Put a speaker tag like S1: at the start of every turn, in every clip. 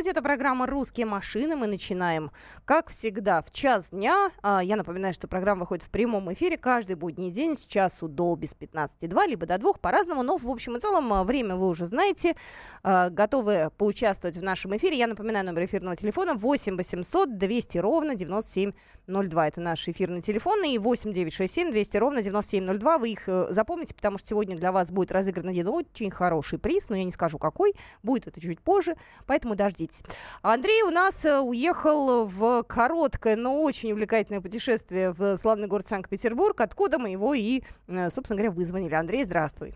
S1: это программа «Русские машины». Мы начинаем, как всегда, в час дня. А, я напоминаю, что программа выходит в прямом эфире каждый будний день с часу до без 15,2, либо до двух по-разному. Но, в общем и целом, а, время вы уже знаете. А, готовы поучаствовать в нашем эфире. Я напоминаю номер эфирного телефона 8 800 200 ровно 9702. Это наш эфирный телефон. И 8 967 200 ровно 9702. Вы их э, запомните, потому что сегодня для вас будет разыгран один очень хороший приз. Но я не скажу, какой. Будет это чуть позже. Поэтому поэтому дождитесь. Андрей у нас э, уехал в короткое, но очень увлекательное путешествие в славный город Санкт-Петербург, откуда мы его и, э, собственно говоря, вызвонили. Андрей, здравствуй.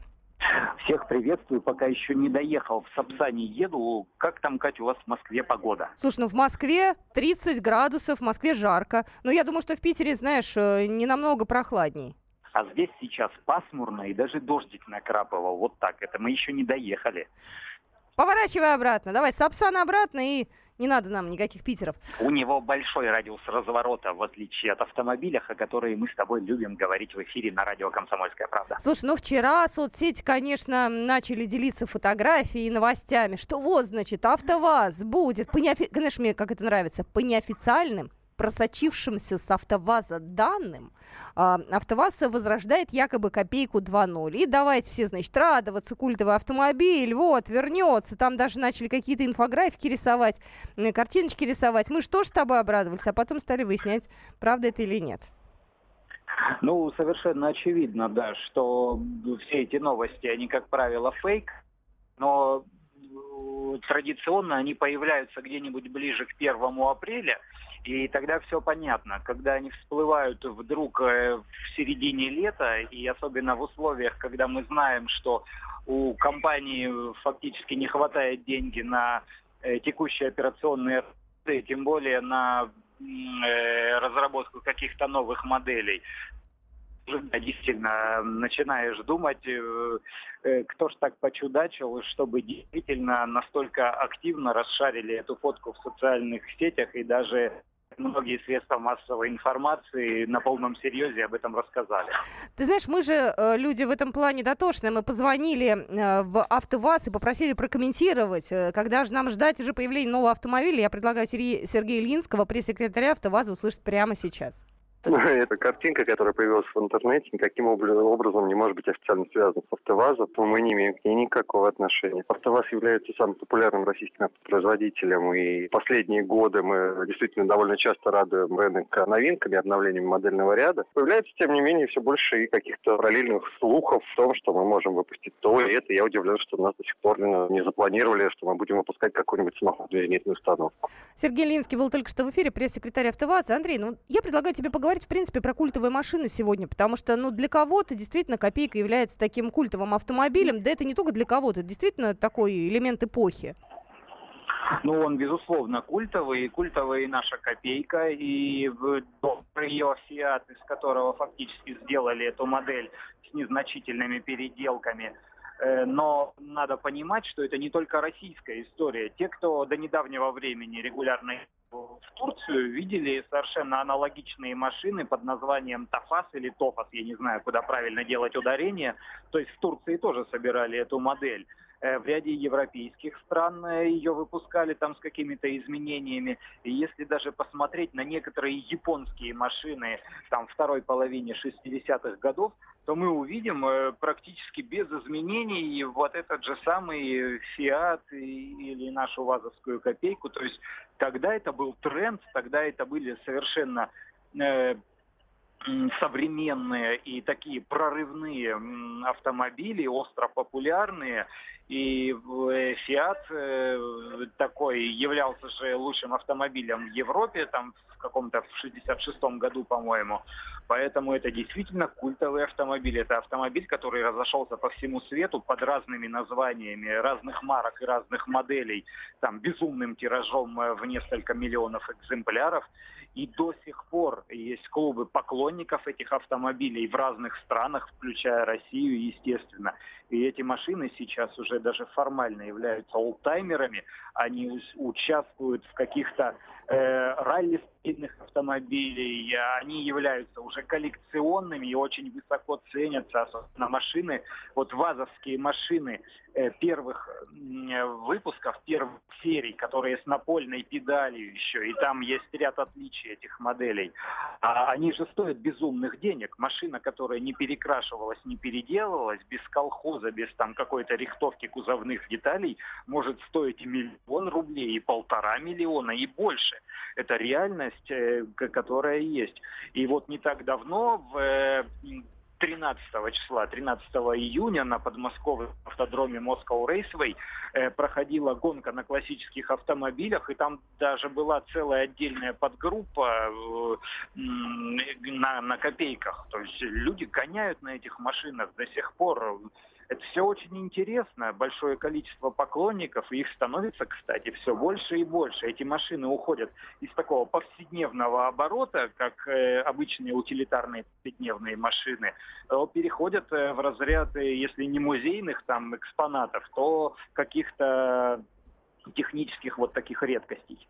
S2: Всех приветствую, пока еще не доехал в Сапсане еду. Как там, Катя, у вас в Москве погода?
S1: Слушай, ну в Москве 30 градусов, в Москве жарко. Но я думаю, что в Питере, знаешь, э, не намного прохладней.
S2: А здесь сейчас пасмурно и даже дождик накрапывал. Вот так. Это мы еще не доехали.
S1: Поворачивай обратно. Давай, Сапсан обратно и не надо нам никаких питеров.
S2: У него большой радиус разворота, в отличие от автомобиля, о которых мы с тобой любим говорить в эфире на радио «Комсомольская правда».
S1: Слушай, ну вчера соцсети, конечно, начали делиться фотографией и новостями, что вот, значит, АвтоВАЗ будет, по неофи... конечно, мне как это нравится, по неофициальным просочившимся с АвтоВАЗа данным, э, АвтоВАЗ возрождает якобы копейку 2.0. И давайте все, значит, радоваться, культовый автомобиль, вот, вернется. Там даже начали какие-то инфографики рисовать, картиночки рисовать. Мы что ж с тобой обрадовались, а потом стали выяснять, правда это или нет.
S2: Ну, совершенно очевидно, да, что все эти новости, они, как правило, фейк, но э, традиционно они появляются где-нибудь ближе к 1 апреля, и тогда все понятно. Когда они всплывают вдруг э, в середине лета, и особенно в условиях, когда мы знаем, что у компании фактически не хватает деньги на э, текущие операционные тем более на э, разработку каких-то новых моделей, действительно начинаешь думать, кто ж так почудачил, чтобы действительно настолько активно расшарили эту фотку в социальных сетях и даже многие средства массовой информации на полном серьезе об этом рассказали.
S1: Ты знаешь, мы же э, люди в этом плане дотошные. Мы позвонили э, в АвтоВАЗ и попросили прокомментировать, э, когда же нам ждать уже появления нового автомобиля. Я предлагаю Сергея Линского, пресс-секретаря АвтоВАЗа, услышать прямо сейчас.
S3: Эта картинка, которая появилась в интернете, никаким образом не может быть официально связана с АвтоВАЗом, мы не имеем к ней никакого отношения. АвтоВАЗ является самым популярным российским автопроизводителем, и последние годы мы действительно довольно часто радуем рынок новинками, обновлением модельного ряда. Появляется, тем не менее, все больше и каких-то параллельных слухов в том, что мы можем выпустить то и это. Я удивлен, что нас до сих пор не запланировали, что мы будем выпускать какую-нибудь самоходную зенитную установку.
S1: Сергей Линский был только что в эфире, пресс-секретарь АвтоВАЗа. Андрей, ну я предлагаю тебе поговорить поговорить, в принципе, про культовые машины сегодня, потому что, ну, для кого-то действительно копейка является таким культовым автомобилем, да это не только для кого-то, это действительно такой элемент эпохи.
S2: Ну, он, безусловно, культовый, культовая и наша копейка, и ее Fiat, из которого фактически сделали эту модель с незначительными переделками. Э, но надо понимать, что это не только российская история. Те, кто до недавнего времени регулярно в Турцию видели совершенно аналогичные машины под названием Тафас или Тофас, я не знаю, куда правильно делать ударение. То есть в Турции тоже собирали эту модель. Э, в ряде европейских стран э, ее выпускали там с какими-то изменениями. И если даже посмотреть на некоторые японские машины там второй половине 60-х годов, то мы увидим э, практически без изменений вот этот же самый Fiat или нашу ВАЗовскую копейку. То есть тогда это был тренд, тогда это были совершенно современные и такие прорывные автомобили, остро популярные. И Fiat э, такой являлся же лучшим автомобилем в Европе, там в каком-то в 66-м году, по-моему. Поэтому это действительно культовый автомобиль. Это автомобиль, который разошелся по всему свету под разными названиями, разных марок и разных моделей, там безумным тиражом э, в несколько миллионов экземпляров. И до сих пор есть клубы поклонников этих автомобилей в разных странах, включая Россию, естественно. И эти машины сейчас уже даже формально являются олдтаймерами. Они участвуют в каких-то э, ралли спидных автомобилей. Они являются уже коллекционными и очень высоко ценятся, особенно машины. Вот вазовские машины э, первых э, выпусков, первых серий, которые с напольной педалью еще, и там есть ряд отличий этих моделей. А они же стоят безумных денег. Машина, которая не перекрашивалась, не переделывалась, без колхоза, без там какой-то рихтовки кузовных деталей, может стоить миллион рублей, и полтора миллиона, и больше. Это реальность, э, которая есть. И вот не так давно в 13 числа, 13 июня на подмосковном автодроме Moscow Raceway э, проходила гонка на классических автомобилях, и там даже была целая отдельная подгруппа э, на, на копейках. То есть люди гоняют на этих машинах до сих пор. Это все очень интересно, большое количество поклонников, их становится, кстати, все больше и больше. Эти машины уходят из такого повседневного оборота, как э, обычные утилитарные повседневные машины, переходят э, в разряд, э, если не музейных там экспонатов, то каких-то технических вот таких редкостей.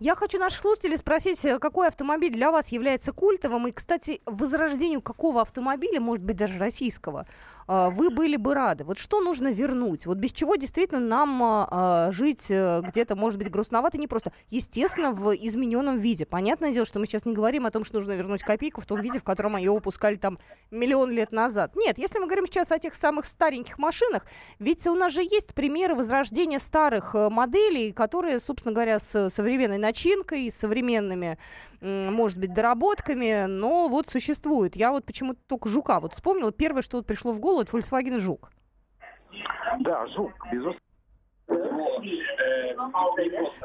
S1: Я хочу наших слушателей спросить, э, какой автомобиль для вас является культовым? И, кстати, возрождению какого автомобиля, может быть, даже российского, э, вы были бы рады? Вот что нужно вернуть? Вот без чего действительно нам э, жить где-то, может быть, грустновато, не просто. Естественно, в измененном виде. Понятное дело, что мы сейчас не говорим о том, что нужно вернуть копейку в том виде, в котором ее выпускали там миллион лет назад. Нет, если мы говорим сейчас о тех самых стареньких машинах, ведь у нас же есть примеры возрождения старых моделей, которые, собственно говоря, с современной начинкой, современными, может быть, доработками, но вот существует. Я вот почему-то только Жука вот вспомнила. Первое, что вот пришло в голову, это Volkswagen Жук.
S2: Да, Жук, безусловно.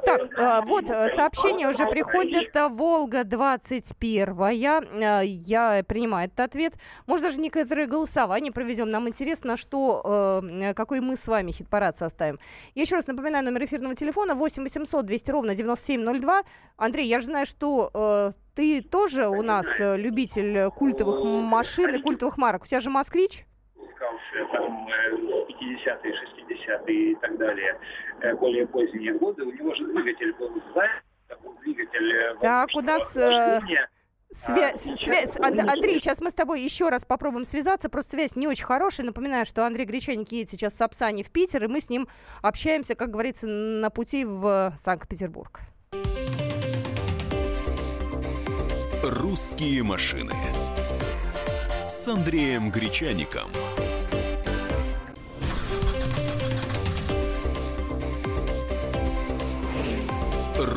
S1: Так, э, вот э, сообщение уже приходит. Э, Волга 21. Я, я принимаю этот ответ. Может, даже некоторые голосования проведем. Нам интересно, что, какой мы с вами хит-парад составим. Я еще раз напоминаю номер эфирного телефона 8 800 200 ровно 9702. Андрей, я же знаю, что ты тоже у нас любитель культовых машин и культовых марок. У тебя же «Москвич»?
S2: Там 50-е, 60-е и так далее, э, более поздние годы, у него же двигатель был сзади, двигатель...
S1: Э, так, у нас... Э, связь, связь. Андрей, сейчас мы с тобой еще раз попробуем связаться. Просто связь не очень хорошая. Напоминаю, что Андрей Гречаник едет сейчас с Апсани в Питер, и мы с ним общаемся, как говорится, на пути в Санкт-Петербург.
S4: «Русские машины» с Андреем Гречаником.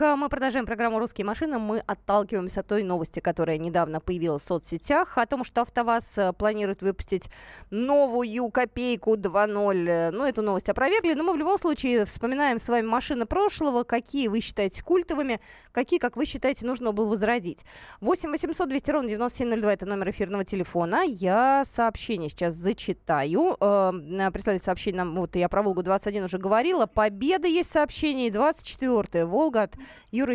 S1: А, мы продолжаем программу «Русские машины». Мы отталкиваемся от той новости, которая недавно появилась в соцсетях, о том, что АвтоВАЗ э, планирует выпустить новую копейку 2.0. Ну, эту новость опровергли, но мы в любом случае вспоминаем с вами машины прошлого, какие вы считаете культовыми, какие, как вы считаете, нужно было возродить. 8 800 200 ровно 9702 – это номер эфирного телефона. Я сообщение сейчас зачитаю. Э, прислали сообщение нам, вот я про Волгу-21 уже говорила. Победа есть сообщение, 24 Волга от Юры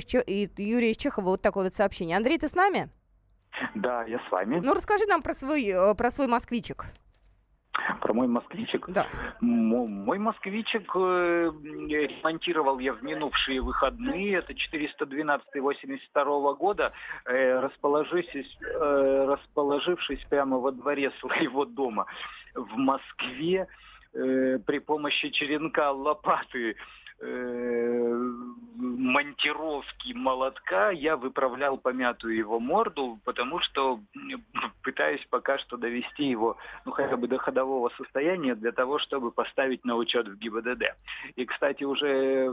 S1: Юрия Чехова вот такое вот сообщение. Андрей, ты с нами?
S2: Да, я с вами.
S1: Ну, расскажи нам про свой, э, про свой москвичек.
S2: Про мой москвичек?
S1: Да.
S2: Мой москвичек э, ремонтировал я в минувшие выходные. Это 412 82 года, э, расположившись, расположившись прямо во дворе своего дома в Москве при помощи черенка лопаты монтировки молотка я выправлял помятую его морду, потому что пытаюсь пока что довести его, ну, хотя бы до ходового состояния для того, чтобы поставить на учет в ГИБДД. И, кстати, уже э,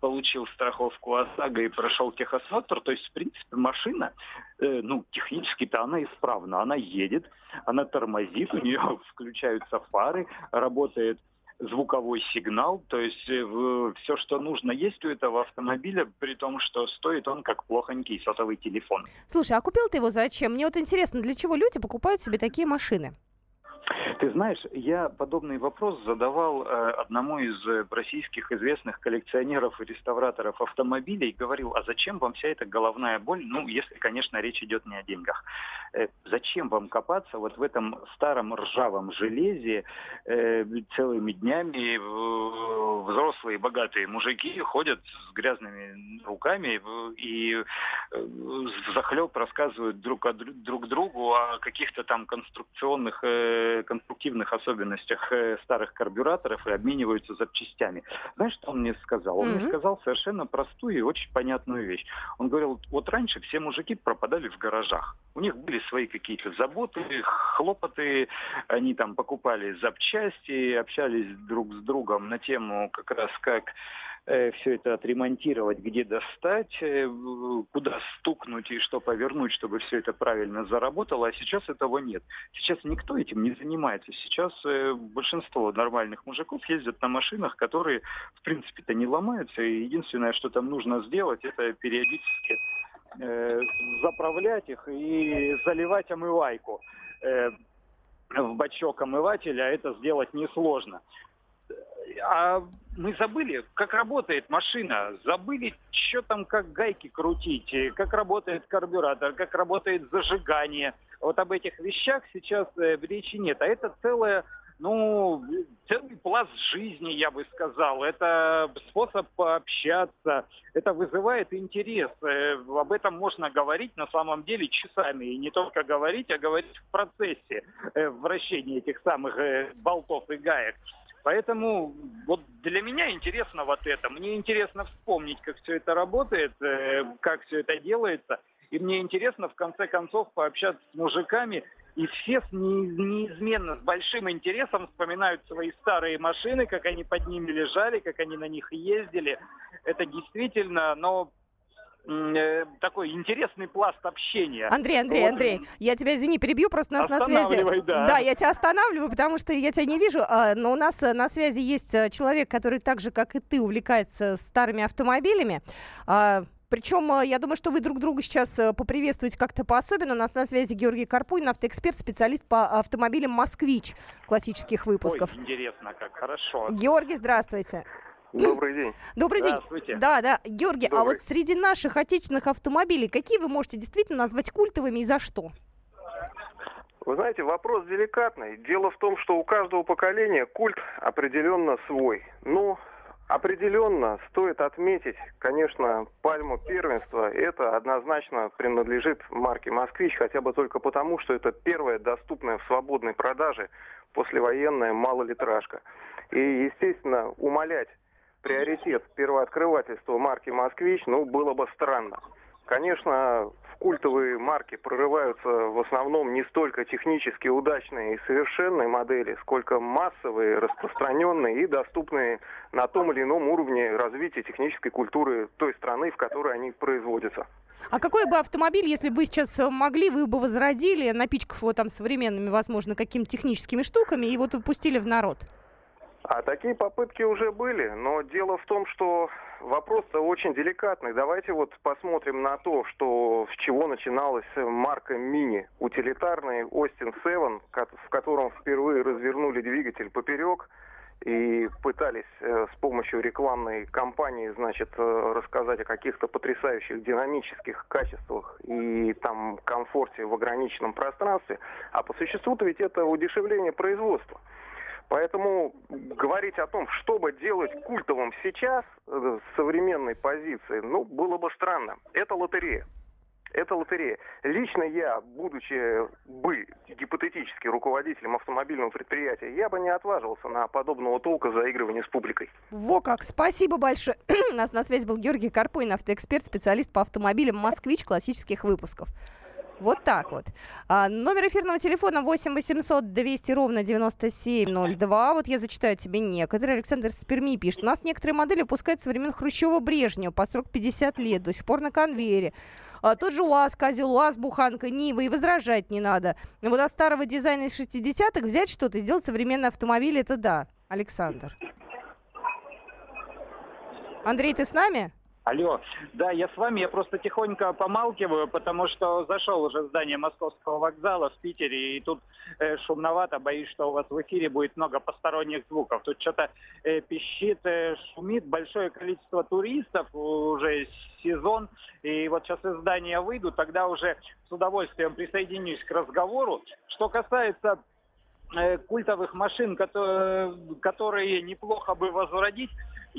S2: получил страховку ОСАГО и прошел техосмотр, то есть, в принципе, машина, э, ну, технически-то она исправна, она едет, она тормозит, у нее включаются фары, работает звуковой сигнал, то есть э, все, что нужно, есть у этого автомобиля, при том, что стоит он как плохонький сотовый телефон.
S1: Слушай, а купил ты его зачем? Мне вот интересно, для чего люди покупают себе такие машины?
S2: Ты знаешь, я подобный вопрос задавал э, одному из э, российских известных коллекционеров и реставраторов автомобилей. Говорил, а зачем вам вся эта головная боль? Ну, если, конечно, речь идет не о деньгах. Э, зачем вам копаться вот в этом старом ржавом железе целыми днями? Взрослые богатые мужики ходят с грязными руками и захлеб рассказывают друг, о, друг другу о каких-то там конструкционных конструктивных особенностях э, старых карбюраторов и обмениваются запчастями. Знаешь, что он мне сказал? Он mm-hmm. мне сказал совершенно простую и очень понятную вещь. Он говорил, вот раньше все мужики пропадали в гаражах. У них были свои какие-то заботы, хлопоты, они там покупали запчасти, общались друг с другом на тему как раз как все это отремонтировать, где достать, э, куда стукнуть и что повернуть, чтобы все это правильно заработало. А сейчас этого нет. Сейчас никто этим не занимается. Сейчас э, большинство нормальных мужиков ездят на машинах, которые, в принципе-то, не ломаются. И единственное, что там нужно сделать, это периодически заправлять их и заливать омывайку в бачок омывателя, а это сделать несложно а мы забыли, как работает машина, забыли, что там, как гайки крутить, как работает карбюратор, как работает зажигание. Вот об этих вещах сейчас э, речи нет. А это целая ну, целый пласт жизни, я бы сказал. Это способ пообщаться, это вызывает интерес. Э, об этом можно говорить на самом деле часами. И не только говорить, а говорить в процессе э, вращения этих самых болтов и гаек. Поэтому вот для меня интересно вот это. Мне интересно вспомнить, как все это работает, э, как все это делается. И мне интересно в конце концов пообщаться с мужиками. И все неизменно с большим интересом вспоминают свои старые машины, как они под ними лежали, как они на них ездили. Это действительно, но такой интересный пласт общения.
S1: Андрей, Андрей, вот. Андрей, я тебя, извини, перебью, просто нас на связи... Да. да, я тебя останавливаю, потому что я тебя не вижу, а, но у нас э, на связи есть э, человек, который так же, как и ты, увлекается старыми автомобилями. А, Причем, я думаю, что вы друг друга сейчас поприветствуете как-то по-особенному. У нас на связи Георгий Карпунин, автоэксперт, специалист по автомобилям «Москвич» классических выпусков.
S2: Ой, интересно, как хорошо.
S1: Георгий, здравствуйте.
S5: Добрый день.
S1: Добрый день. Да, да. Георгий, Добрый. а вот среди наших отечественных автомобилей, какие вы можете действительно назвать культовыми и за что?
S5: Вы знаете, вопрос деликатный. Дело в том, что у каждого поколения культ определенно свой. Ну, определенно стоит отметить, конечно, пальму первенства. Это однозначно принадлежит марке «Москвич», хотя бы только потому, что это первая доступная в свободной продаже послевоенная малолитражка. И, естественно, умолять приоритет первооткрывательства марки «Москвич», ну, было бы странно. Конечно, в культовые марки прорываются в основном не столько технически удачные и совершенные модели, сколько массовые, распространенные и доступные на том или ином уровне развития технической культуры той страны, в которой они производятся.
S1: А какой бы автомобиль, если бы сейчас могли, вы бы возродили, напичкав его там современными, возможно, какими-то техническими штуками и вот выпустили в народ?
S5: А такие попытки уже были, но дело в том, что вопрос-то очень деликатный. Давайте вот посмотрим на то, что с чего начиналась марка Мини. Утилитарный Austin 7, в котором впервые развернули двигатель поперек и пытались э, с помощью рекламной кампании, значит, э, рассказать о каких-то потрясающих динамических качествах и там комфорте в ограниченном пространстве. А по существу-то ведь это удешевление производства. Поэтому говорить о том, чтобы делать культовым сейчас э, с современной позиции, ну, было бы странно. Это лотерея. Это лотерея. Лично я, будучи бы гипотетически руководителем автомобильного предприятия, я бы не отваживался на подобного толка заигрывания с публикой.
S1: Во как! Спасибо большое. У нас на связи был Георгий Карпуин, автоэксперт, специалист по автомобилям «Москвич» классических выпусков. Вот так вот. А, номер эфирного телефона 8 800 200 ровно 9702. Вот я зачитаю тебе некоторые. Александр Сперми пишет. У нас некоторые модели выпускают со времен Хрущева-Брежнева по срок 50 лет, до сих пор на конвейере. А, тот же УАЗ, Козел, УАЗ, Буханка, Нива, и возражать не надо. Но вот от старого дизайна из 60-х взять что-то, сделать современный автомобиль, это да. Александр. Андрей, ты с нами?
S2: Алло, да, я с вами, я просто тихонько помалкиваю, потому что зашел уже в здание Московского вокзала в Питере, и тут э, шумновато, боюсь, что у вас в эфире будет много посторонних звуков. Тут что-то э, пищит, э, шумит, большое количество туристов, уже сезон, и вот сейчас из здания выйду, тогда уже с удовольствием присоединюсь к разговору. Что касается э, культовых машин, которые, неплохо бы возродить,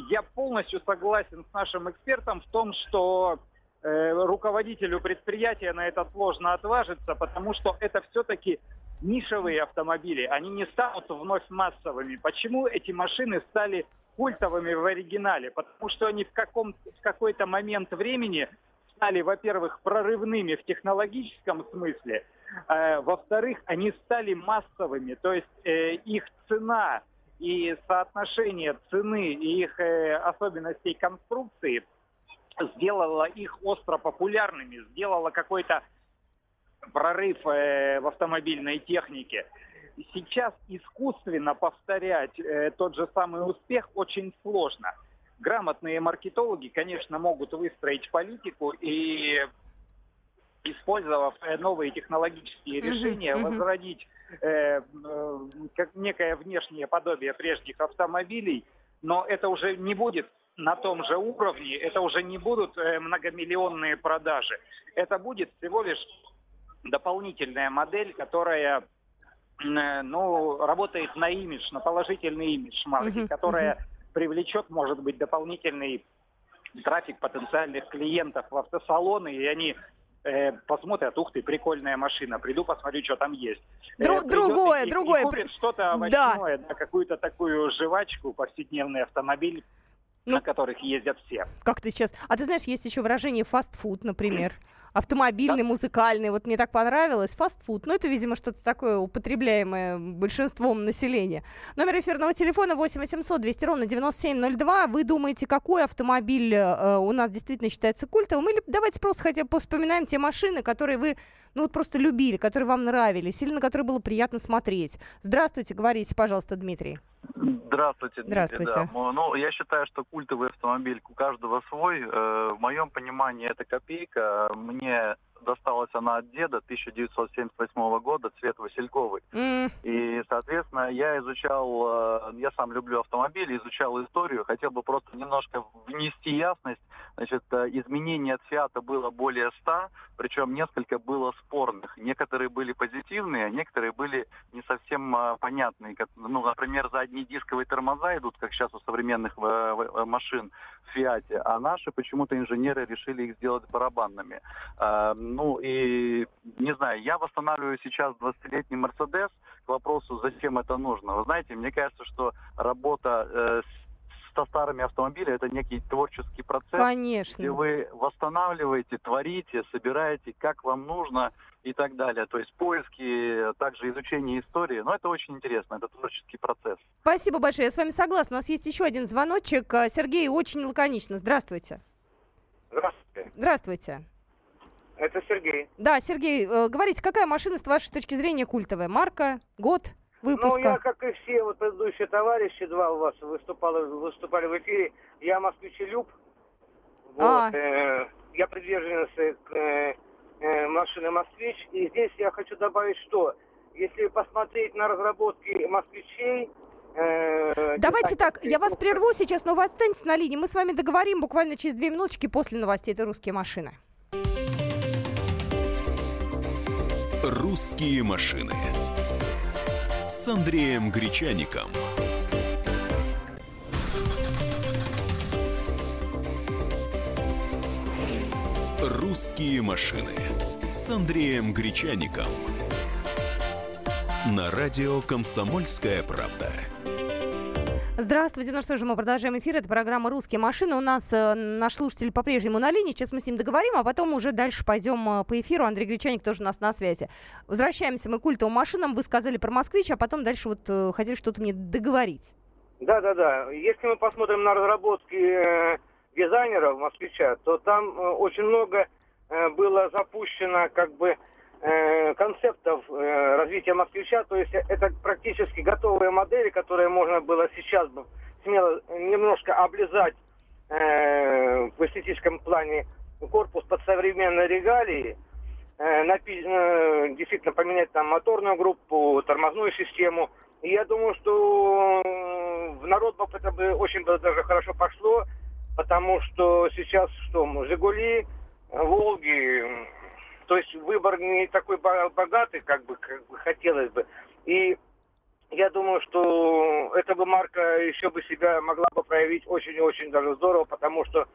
S2: я полностью согласен с нашим экспертом в том, что э, руководителю предприятия на это сложно отважиться, потому что это все-таки нишевые автомобили. Они не станут вновь массовыми. Почему эти машины стали культовыми в оригинале? Потому что они в, каком, в какой-то момент времени стали, во-первых, прорывными в технологическом смысле, э, во-вторых, они стали массовыми, то есть э, их цена и соотношение цены и их э, особенностей конструкции сделало их остро популярными, сделало какой-то прорыв э, в автомобильной технике. Сейчас искусственно повторять э, тот же самый успех очень сложно. Грамотные маркетологи, конечно, могут выстроить политику и, использовав э, новые технологические решения, mm-hmm. возродить Э, э, как некое внешнее подобие прежних автомобилей, но это уже не будет на том же уровне, это уже не будут э, многомиллионные продажи. Это будет всего лишь дополнительная модель, которая э, ну, работает на имидж, на положительный имидж марки, uh-huh, которая uh-huh. привлечет, может быть, дополнительный трафик потенциальных клиентов в автосалоны, и они э, посмотрят, ух ты, прикольная машина, приду посмотрю, что там есть.
S1: Дру- э, другое, и, другое. И
S2: купит что-то овощное, да. да, какую-то такую жвачку, повседневный автомобиль, ну, на которых ездят все.
S1: Как ты сейчас... А ты знаешь, есть еще выражение фастфуд, например автомобильный, да. музыкальный. Вот мне так понравилось. Фастфуд. Ну, это, видимо, что-то такое употребляемое большинством населения. Номер эфирного телефона 8 800 200 ровно 9702. Вы думаете, какой автомобиль э, у нас действительно считается культовым? Или давайте просто хотя бы вспоминаем те машины, которые вы ну вот просто любили, которые вам нравились, или на которые было приятно смотреть. Здравствуйте, говорите, пожалуйста, Дмитрий.
S6: Здравствуйте.
S1: Здравствуйте. Да.
S6: Ну, я считаю, что культовый автомобиль у каждого свой. Э, в моем понимании это копейка. Мне досталась она от деда 1978 года, цвет васильковый. Mm. И, соответственно, я изучал, э, я сам люблю автомобили, изучал историю, хотел бы просто немножко внести ясность. Значит, э, изменений от Фиата было более 100, причем несколько было спорных. Некоторые были позитивные, а некоторые были не совсем э, понятные. Ну, например, задние дисковые тормоза идут, как сейчас у современных машин в Фиате, а наши почему-то инженеры решили их сделать барабанными ну и не знаю, я восстанавливаю сейчас 20-летний Мерседес к вопросу, зачем это нужно. Вы знаете, мне кажется, что работа э, со старыми автомобилями это некий творческий процесс.
S1: Конечно.
S6: Где вы восстанавливаете, творите, собираете, как вам нужно и так далее. То есть поиски, также изучение истории. Но это очень интересно, это творческий процесс.
S1: Спасибо большое, я с вами согласна. У нас есть еще один звоночек. Сергей очень лаконично. Здравствуйте.
S7: Здравствуйте.
S1: Здравствуйте.
S7: Это Сергей.
S1: Да, Сергей, э, говорите, какая машина с вашей точки зрения культовая? Марка, год выпуска?
S7: Ну, я, как и все вот предыдущие товарищи, два у вас выступали, выступали в эфире, я москвичелюб. Вот, а. э, я приверженец э, э, машины «Москвич». И здесь я хочу добавить, что если посмотреть на разработки москвичей,
S1: э, Давайте так, я вас прерву сейчас, но вы останетесь на линии. Мы с вами договорим буквально через две минуточки после новостей. Это «Русские машины».
S4: «Русские машины» с Андреем Гречаником. «Русские машины» с Андреем Гречаником. На радио «Комсомольская правда».
S1: Здравствуйте. Ну что же, мы продолжаем эфир. Это программа «Русские машины». У нас э, наш слушатель по-прежнему на линии. Сейчас мы с ним договорим, а потом уже дальше пойдем э, по эфиру. Андрей Гречаник тоже у нас на связи. Возвращаемся мы к культовым машинам. Вы сказали про «Москвич», а потом дальше вот э, хотели что-то мне договорить.
S7: Да-да-да. Если мы посмотрим на разработки э, дизайнеров «Москвича», то там э, очень много э, было запущено как бы концептов э, развития москвича, то есть это практически готовые модели, которые можно было сейчас бы смело немножко облизать э, в эстетическом плане корпус под современные регалии, э, э, действительно поменять там моторную группу, тормозную систему. И я думаю, что в народ это бы очень бы даже хорошо пошло, потому что сейчас что, Жигули, Волги, то есть выбор не такой богатый, как бы, как бы хотелось бы. И я думаю, что эта бы марка еще бы себя могла бы проявить очень-очень даже здорово, потому что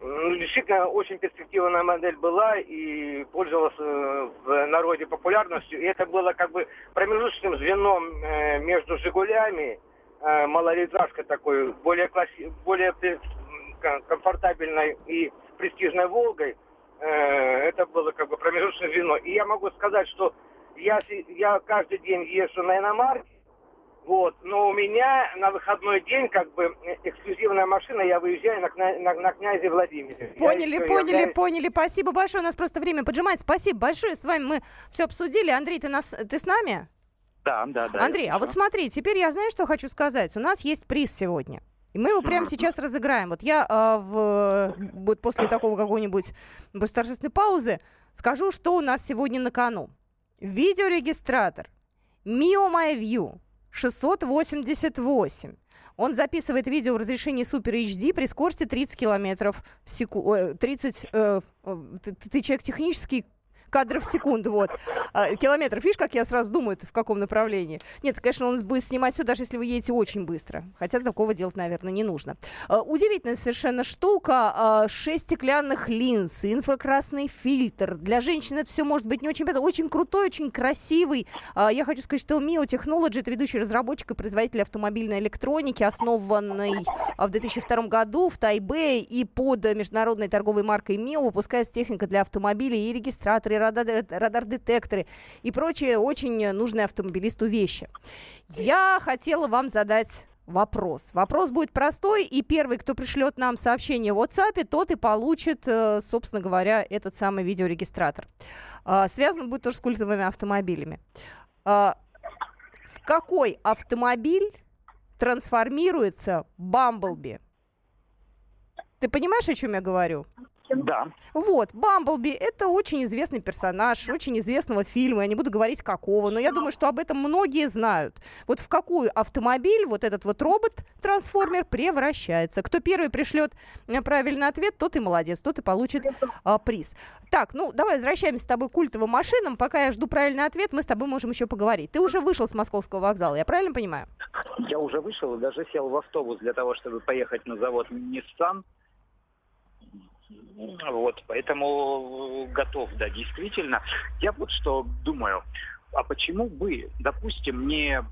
S7: ну, действительно очень перспективная модель была и пользовалась э, в народе популярностью. И это было как бы промежуточным звеном э, между «Жигулями», э, малолитражкой такой, более, класси... более комфортабельной и престижной «Волгой». Это было как бы промежуточное звено. И я могу сказать, что я, я каждый день езжу на иномарке, вот. Но у меня на выходной день как бы эксклюзивная машина, я выезжаю на, на, на князе Владимире.
S1: Поняли, я поняли, являюсь... поняли. Спасибо большое. У нас просто время поджимает. Спасибо большое. С вами мы все обсудили. Андрей, ты, нас, ты с нами?
S2: Да, да, да.
S1: Андрей, а вот смотри, теперь я знаю, что хочу сказать. У нас есть приз сегодня. И мы его прямо сейчас разыграем. Вот я э, в, вот после такого какой-нибудь торжественной паузы скажу, что у нас сегодня на кону. Видеорегистратор Mio My View 688. Он записывает видео в разрешении Super HD при скорости 30 километров в секунду. 30... Э, э, ты, ты человек технический, кадров в секунду, вот. А, километров, видишь, как я сразу думаю, в каком направлении. Нет, конечно, он будет снимать все, даже если вы едете очень быстро. Хотя такого делать, наверное, не нужно. А, удивительная совершенно штука. А, шесть стеклянных линз, инфракрасный фильтр. Для женщин это все может быть не очень... Это очень крутой, очень красивый. Я хочу сказать, что Mio Technology это ведущий разработчик и производитель автомобильной электроники, основанный в 2002 году в Тайбе и под международной торговой маркой Mio выпускается техника для автомобилей и регистраторы, радар-детекторы и прочие очень нужные автомобилисту вещи. Я хотела вам задать вопрос. Вопрос будет простой, и первый, кто пришлет нам сообщение в WhatsApp, тот и получит, э, собственно говоря, этот самый видеорегистратор. А, связан будет тоже с культовыми автомобилями. А, в какой автомобиль трансформируется Бамблби? Ты понимаешь, о чем я говорю?
S2: Да.
S1: Вот, Бамблби – это очень известный персонаж, очень известного фильма. Я не буду говорить какого, но я думаю, что об этом многие знают. Вот в какой автомобиль вот этот вот робот-трансформер превращается. Кто первый пришлет э, правильный ответ, тот и молодец, тот и получит а, приз. Так, ну давай возвращаемся с тобой к культовым машинам. Пока я жду правильный ответ, мы с тобой можем еще поговорить. Ты уже вышел с московского вокзала, я правильно понимаю?
S2: Я уже вышел и даже сел в автобус для того, чтобы поехать на завод Nissan. Вот, поэтому э, готов, да, действительно. Я вот что думаю, а почему бы, допустим, не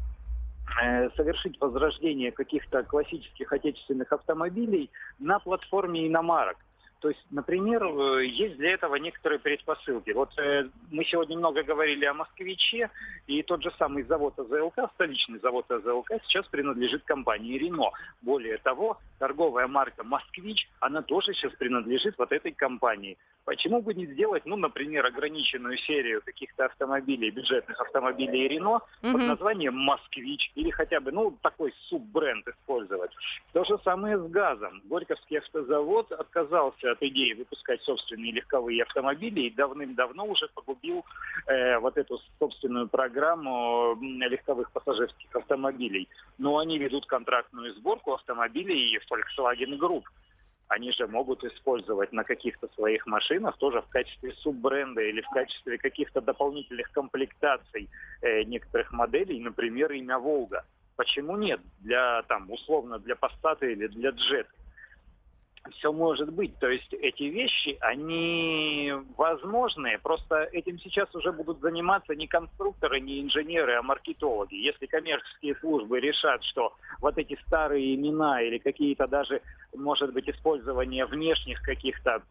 S2: э, совершить возрождение каких-то классических отечественных автомобилей на платформе иномарок? То есть, например, э, есть для этого некоторые предпосылки. Вот э, мы сегодня много говорили о «Москвиче», и тот же самый завод АЗЛК, столичный завод АЗЛК, сейчас принадлежит компании «Рено». Более того, торговая марка «Москвич», она тоже сейчас принадлежит вот этой компании. Почему бы не сделать, ну, например, ограниченную серию каких-то автомобилей, бюджетных автомобилей Рено mm-hmm. под названием «Москвич» или хотя бы, ну, такой суббренд использовать. То же самое с газом. Горьковский автозавод отказался от идеи выпускать собственные легковые автомобили и давным-давно уже погубил э, вот эту собственную программу легковых пассажирских автомобилей. Но они ведут контрактную сборку автомобилей Volkswagen Group они же могут использовать на каких-то своих машинах тоже в качестве суббренда или в качестве каких-то дополнительных комплектаций э, некоторых моделей, например, имя Волга. Почему нет? Для там условно для Passat или для Jet все может быть. То есть эти вещи, они возможные, просто этим сейчас уже будут заниматься не конструкторы, не инженеры, а маркетологи. Если коммерческие службы решат, что вот эти старые имена или какие-то даже, может быть, использование внешних каких-то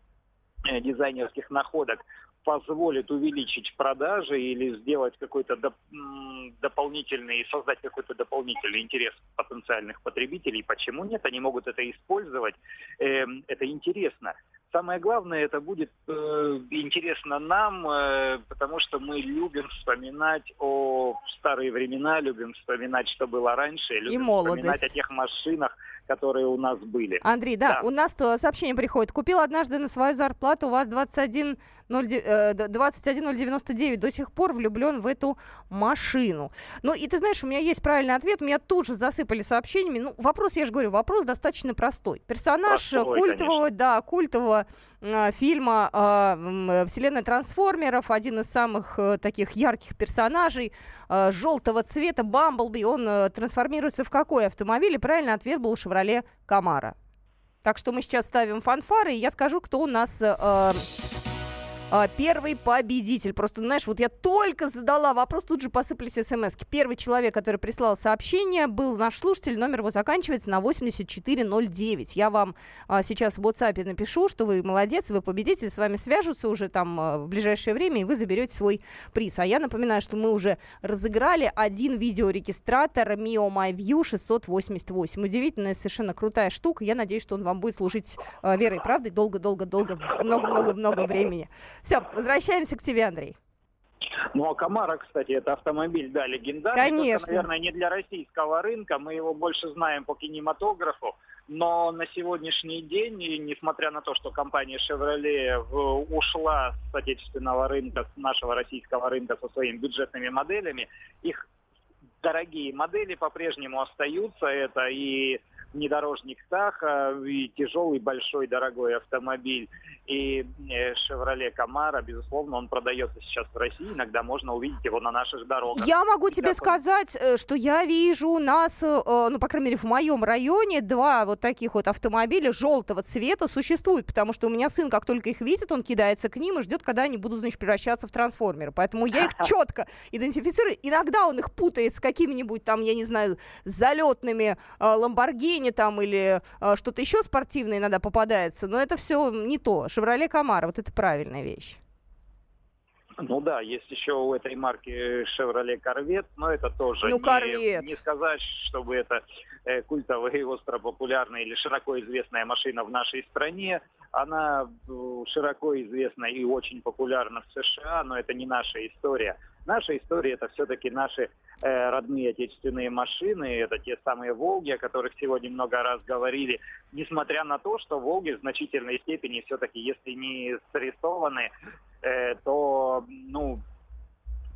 S2: э, дизайнерских находок позволит увеличить продажи или сделать какой-то доп дополнительный, создать какой-то дополнительный интерес потенциальных потребителей. Почему нет? Они могут это использовать. Э, это интересно. Самое главное, это будет э, интересно нам, э, потому что мы любим вспоминать о старые времена, любим вспоминать, что было раньше, любим
S1: И
S2: вспоминать о тех машинах, которые у нас были.
S1: Андрей, да, да. у нас то сообщение приходит. Купил однажды на свою зарплату, у вас 21099, э, до сих пор влюблен в эту машину. Ну, и ты знаешь, у меня есть правильный ответ, меня тут же засыпали сообщениями. Ну, вопрос, я же говорю, вопрос достаточно простой. Персонаж простой, культового, конечно. да, культового э, фильма э, «Вселенная трансформеров», один из самых э, таких ярких персонажей, э, желтого цвета, Бамблби, он э, трансформируется в какой автомобиль? И правильный ответ был «Шевроле «Шевроле Камара». Так что мы сейчас ставим фанфары, и я скажу, кто у нас э, а, первый победитель. Просто, знаешь, вот я только задала вопрос, тут же посыпались смс -ки. Первый человек, который прислал сообщение, был наш слушатель, номер его заканчивается на 8409. Я вам а, сейчас в WhatsApp напишу, что вы молодец, вы победитель, с вами свяжутся уже там а, в ближайшее время, и вы заберете свой приз. А я напоминаю, что мы уже разыграли один видеорегистратор Mio MyView 688. Удивительная, совершенно крутая штука. Я надеюсь, что он вам будет служить а, верой и правдой долго-долго-долго, много-много-много времени. Все, возвращаемся к тебе, Андрей.
S2: Ну, а Камара, кстати, это автомобиль, да, легендарный.
S1: Конечно.
S2: Только, наверное, не для российского рынка. Мы его больше знаем по кинематографу. Но на сегодняшний день, несмотря на то, что компания Chevrolet ушла с отечественного рынка, с нашего российского рынка со своими бюджетными моделями, их дорогие модели по-прежнему остаются. Это и внедорожник Таха, и тяжелый, большой, дорогой автомобиль. И Chevrolet Camaro, безусловно, он продается сейчас в России. Иногда можно увидеть его на наших дорогах.
S1: Я могу тебе сказать, э, что я вижу у нас, э, ну, по крайней мере, в моем районе два вот таких вот автомобиля желтого цвета существуют, потому что у меня сын, как только их видит, он кидается к ним и ждет, когда они будут, значит, превращаться в трансформеры. Поэтому я их четко идентифицирую. Иногда он их путает с какими-нибудь там, я не знаю, залетными Ламборгини там или что-то еще спортивное иногда попадается, но это все не то. «Шевроле Камара». Вот это правильная вещь.
S2: Ну да, есть еще у этой марки Chevrolet Corvette, но это тоже
S1: ну,
S2: не, не сказать, чтобы это э, культовая и остро популярная или широко известная машина в нашей стране. Она э, широко известна и очень популярна в США, но это не наша история. Наша история это все-таки наши э, родные отечественные машины, это те самые «Волги», о которых сегодня много раз говорили, несмотря на то, что «Волги» в значительной степени все-таки, если не срисованы, э, то, ну,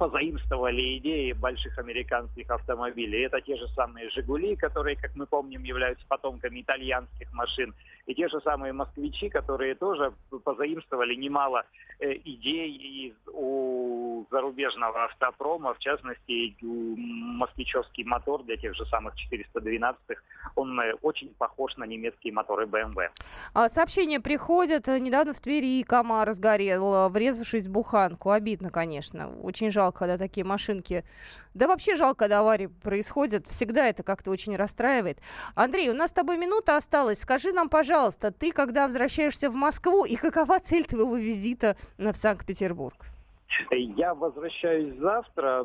S2: позаимствовали идеи больших американских автомобилей. Это те же самые «Жигули», которые, как мы помним, являются потомками итальянских машин, и те же самые «Москвичи», которые тоже позаимствовали немало э, идей у зарубежного автопрома, в частности, москвичевский мотор для тех же самых 412-х, он э, очень похож на немецкие моторы BMW.
S1: А, сообщения приходят. Недавно в Твери КамАЗ сгорел, врезавшись в буханку. Обидно, конечно. Очень жалко жалко, когда такие машинки... Да вообще жалко, когда аварии происходят. Всегда это как-то очень расстраивает. Андрей, у нас с тобой минута осталась. Скажи нам, пожалуйста, ты когда возвращаешься в Москву и какова цель твоего визита в Санкт-Петербург?
S2: Я возвращаюсь завтра.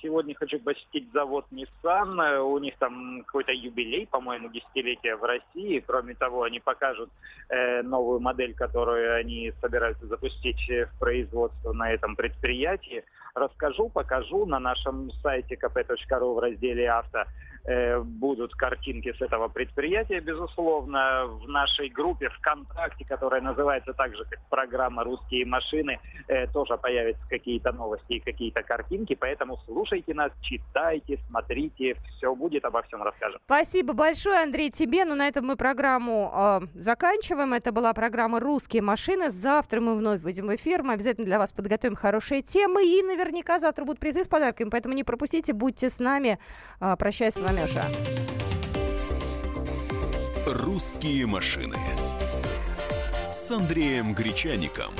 S2: Сегодня хочу посетить завод Nissan. У них там какой-то юбилей, по-моему, десятилетия в России. Кроме того, они покажут э, новую модель, которую они собираются запустить в производство на этом предприятии. Расскажу, покажу на нашем сайте kp.ru в разделе «Авто» будут картинки с этого предприятия, безусловно. В нашей группе ВКонтакте, которая называется так же, как программа «Русские машины», э, тоже появятся какие-то новости и какие-то картинки. Поэтому слушайте нас, читайте, смотрите. Все будет, обо всем расскажем.
S1: Спасибо большое, Андрей, тебе. Ну, на этом мы программу э, заканчиваем. Это была программа «Русские машины». Завтра мы вновь выйдем в эфир. Мы обязательно для вас подготовим хорошие темы. И наверняка завтра будут призы с подарками. Поэтому не пропустите, будьте с нами. Э, прощаюсь с вами Меша.
S4: «Русские машины» с Андреем Гречаником.